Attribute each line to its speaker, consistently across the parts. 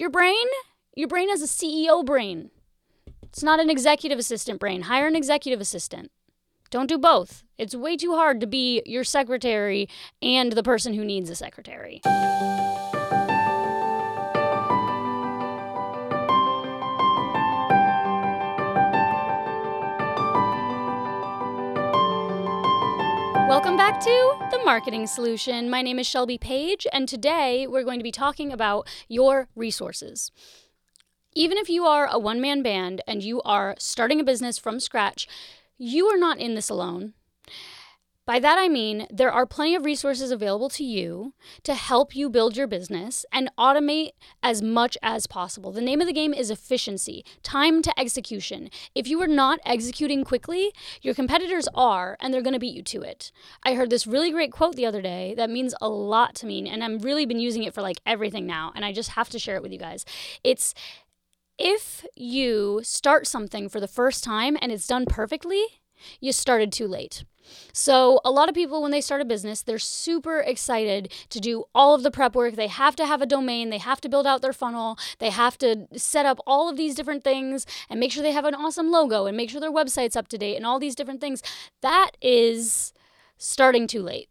Speaker 1: Your brain, your brain has a CEO brain. It's not an executive assistant brain. Hire an executive assistant. Don't do both. It's way too hard to be your secretary and the person who needs a secretary. Back to The Marketing Solution. My name is Shelby Page, and today we're going to be talking about your resources. Even if you are a one man band and you are starting a business from scratch, you are not in this alone. By that I mean there are plenty of resources available to you to help you build your business and automate as much as possible. The name of the game is efficiency, time to execution. If you are not executing quickly, your competitors are, and they're going to beat you to it. I heard this really great quote the other day that means a lot to me, and I've really been using it for like everything now, and I just have to share it with you guys. It's if you start something for the first time and it's done perfectly, you started too late. So, a lot of people, when they start a business, they're super excited to do all of the prep work. They have to have a domain, they have to build out their funnel, they have to set up all of these different things and make sure they have an awesome logo and make sure their website's up to date and all these different things. That is starting too late.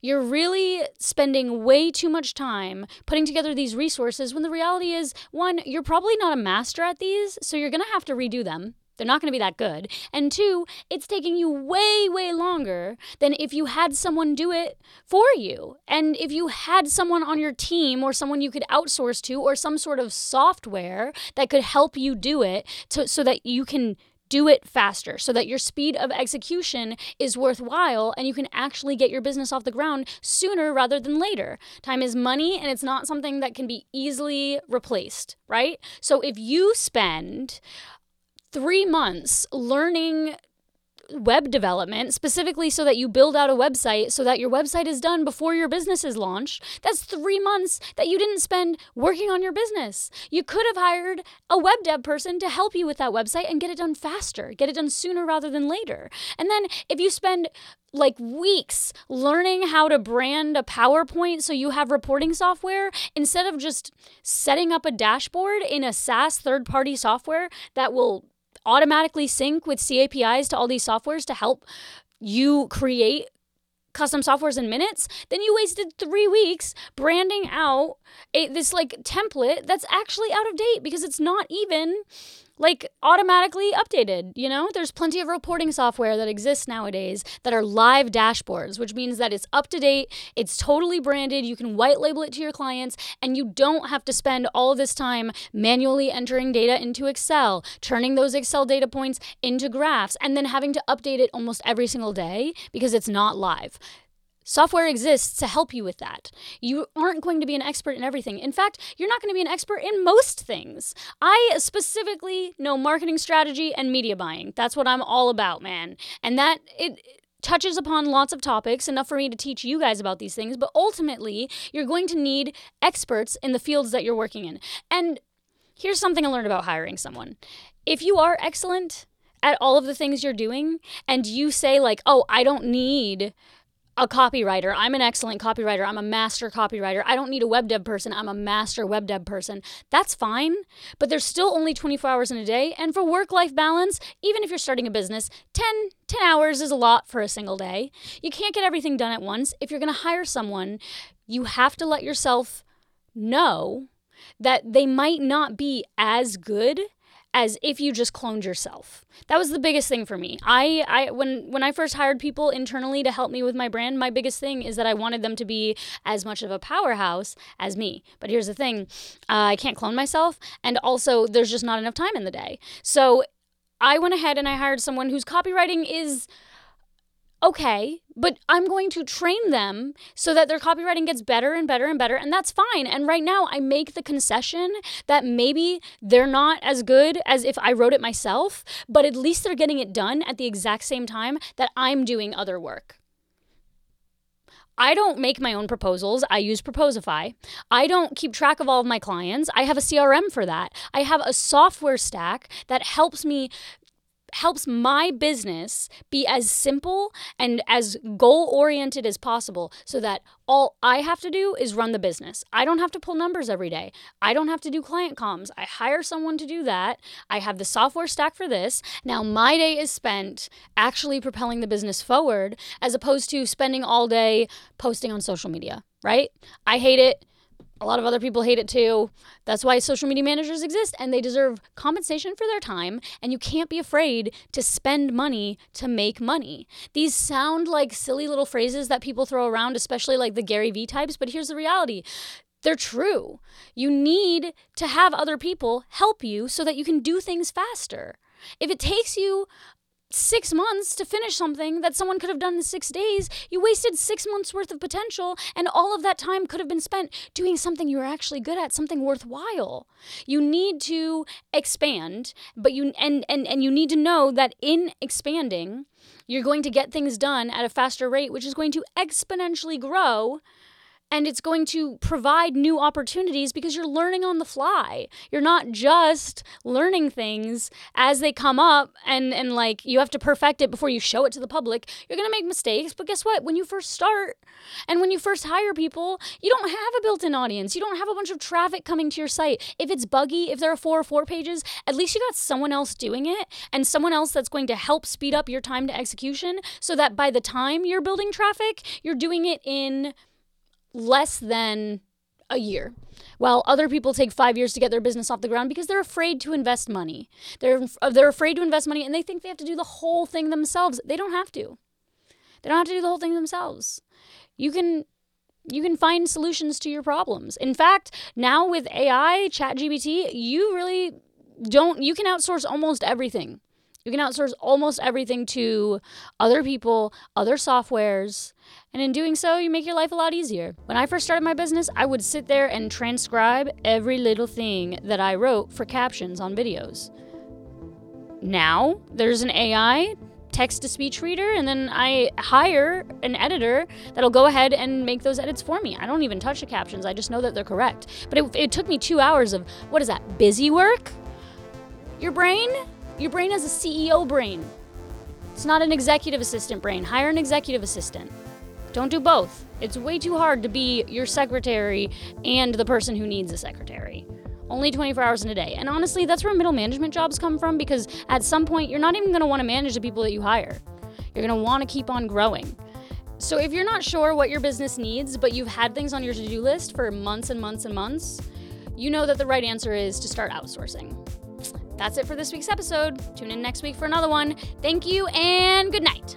Speaker 1: You're really spending way too much time putting together these resources when the reality is one, you're probably not a master at these, so you're to have to redo them. They're not going to be that good. And two, it's taking you way, way longer than if you had someone do it for you. And if you had someone on your team or someone you could outsource to or some sort of software that could help you do it to, so that you can do it faster so that your speed of execution is worthwhile and you can actually get your business off the ground sooner rather than later. Time is money and it's not something that can be easily replaced, right? So if you spend three months learning web development, specifically so that you build out a website so that your website is done before your business is launched. That's three months that you didn't spend working on your business. You could have hired a web dev person to help you with that website and get it done faster, get it done sooner rather than later. And then if you spend like weeks learning how to brand a PowerPoint so you have reporting software instead of just setting up a dashboard in a SaaS third party software that will automatically sync with CAPIs to all these softwares to help you create custom softwares in minutes, then you wasted three weeks branding out a, this like template that's actually out of date because it's not even like automatically updated. You know, there's plenty of reporting software that exists nowadays that are live dashboards, which means that it's up to date, it's totally branded, you can white label it to your clients, and you don't have to spend all this time manually entering data into Excel, turning those Excel data points into graphs, and then having to update it almost every single day because it's not live. Software exists to help you with that. You aren't going to be an expert in everything. In fact, you're not going to be an expert in most things. I specifically know marketing strategy and media buying. That's what I'm all about, man. And that it touches upon lots of topics, enough for me to teach you guys about these things, but ultimately, you're going to need experts in the fields that you're working in. And here's something I learned about hiring someone. If you are excellent at all of the things you're doing and you say like, "Oh, I don't need a copywriter. I'm an excellent copywriter. I'm a master copywriter. I don't need a web dev person. I'm a master web dev person. That's fine, but there's still only 24 hours in a day. And for work life balance, even if you're starting a business, 10, 10 hours is a lot for a single day. You can't get everything done at once. If you're going to hire someone, you have to let yourself know that they might not be as good as if you just cloned yourself. That was the biggest thing for me. I, I when when I first hired people internally to help me with my brand, my biggest thing is that I wanted them to be as much of a powerhouse as me. But here's the thing, uh, I can't clone myself, and also there's just not enough time in the day. So I went ahead and I hired someone whose copywriting is okay, but I'm going to train them so that their copywriting gets better and better and better, and that's fine. And right now, I make the concession that maybe they're not as good as if I wrote it myself, but at least they're getting it done at the exact same time that I'm doing other work. I don't make my own proposals. I use Proposify. I don't keep track of all of my clients. I have a CRM for that. I have a software stack that helps me helps my business be as simple and as goal oriented as possible so that all I have to do is run the business. I don't have to pull numbers every day. I don't have to do client comms. I hire someone to do that. I have the software stack for this. Now my day is spent actually propelling the business forward as opposed to spending all day posting on social media, right? I hate it. A lot of other people hate it too. That's why social media managers exist and they deserve compensation for their time. And you can't be afraid to spend money to make money. These sound like silly little phrases that people throw around, especially like the Gary Vee types, but here's the reality they're true. You need to have other people help you so that you can do things faster. If it takes you six months to finish something that someone could have done in six days, you wasted six months worth of potential, and all of that time could have been spent doing something you were actually good at, something worthwhile. You need to expand, but you and and and you need to know that in expanding, you're going to get things done at a faster rate, which is going to exponentially grow and it's going to provide new opportunities because you're learning on the fly. You're not just learning things as they come up and and like you have to perfect it before you show it to the public. You're going to make mistakes, but guess what? When you first start and when you first hire people, you don't have a built-in audience. You don't have a bunch of traffic coming to your site. If it's buggy, if there are 4 or 4 pages, at least you got someone else doing it and someone else that's going to help speed up your time to execution so that by the time you're building traffic, you're doing it in less than a year. While other people take five years to get their business off the ground because they're afraid to invest money. They're, uh, they're afraid to invest money and they think they have to do the whole thing themselves. They don't have to. They don't have to do the whole thing themselves. You can you can find solutions to your problems. In fact, now with AI, ChatGPT, you really don't you can outsource almost everything. You can outsource almost everything to other people, other softwares, and in doing so, you make your life a lot easier. When I first started my business, I would sit there and transcribe every little thing that I wrote for captions on videos. Now, there's an AI text to speech reader, and then I hire an editor that'll go ahead and make those edits for me. I don't even touch the captions, I just know that they're correct. But it, it took me two hours of what is that, busy work? Your brain? Your brain has a CEO brain. It's not an executive assistant brain. Hire an executive assistant. Don't do both. It's way too hard to be your secretary and the person who needs a secretary. Only 24 hours in a day. And honestly, that's where middle management jobs come from because at some point, you're not even going to want to manage the people that you hire. You're going to want to keep on growing. So if you're not sure what your business needs, but you've had things on your to do list for months and months and months, you know that the right answer is to start outsourcing. That's it for this week's episode. Tune in next week for another one. Thank you and good night.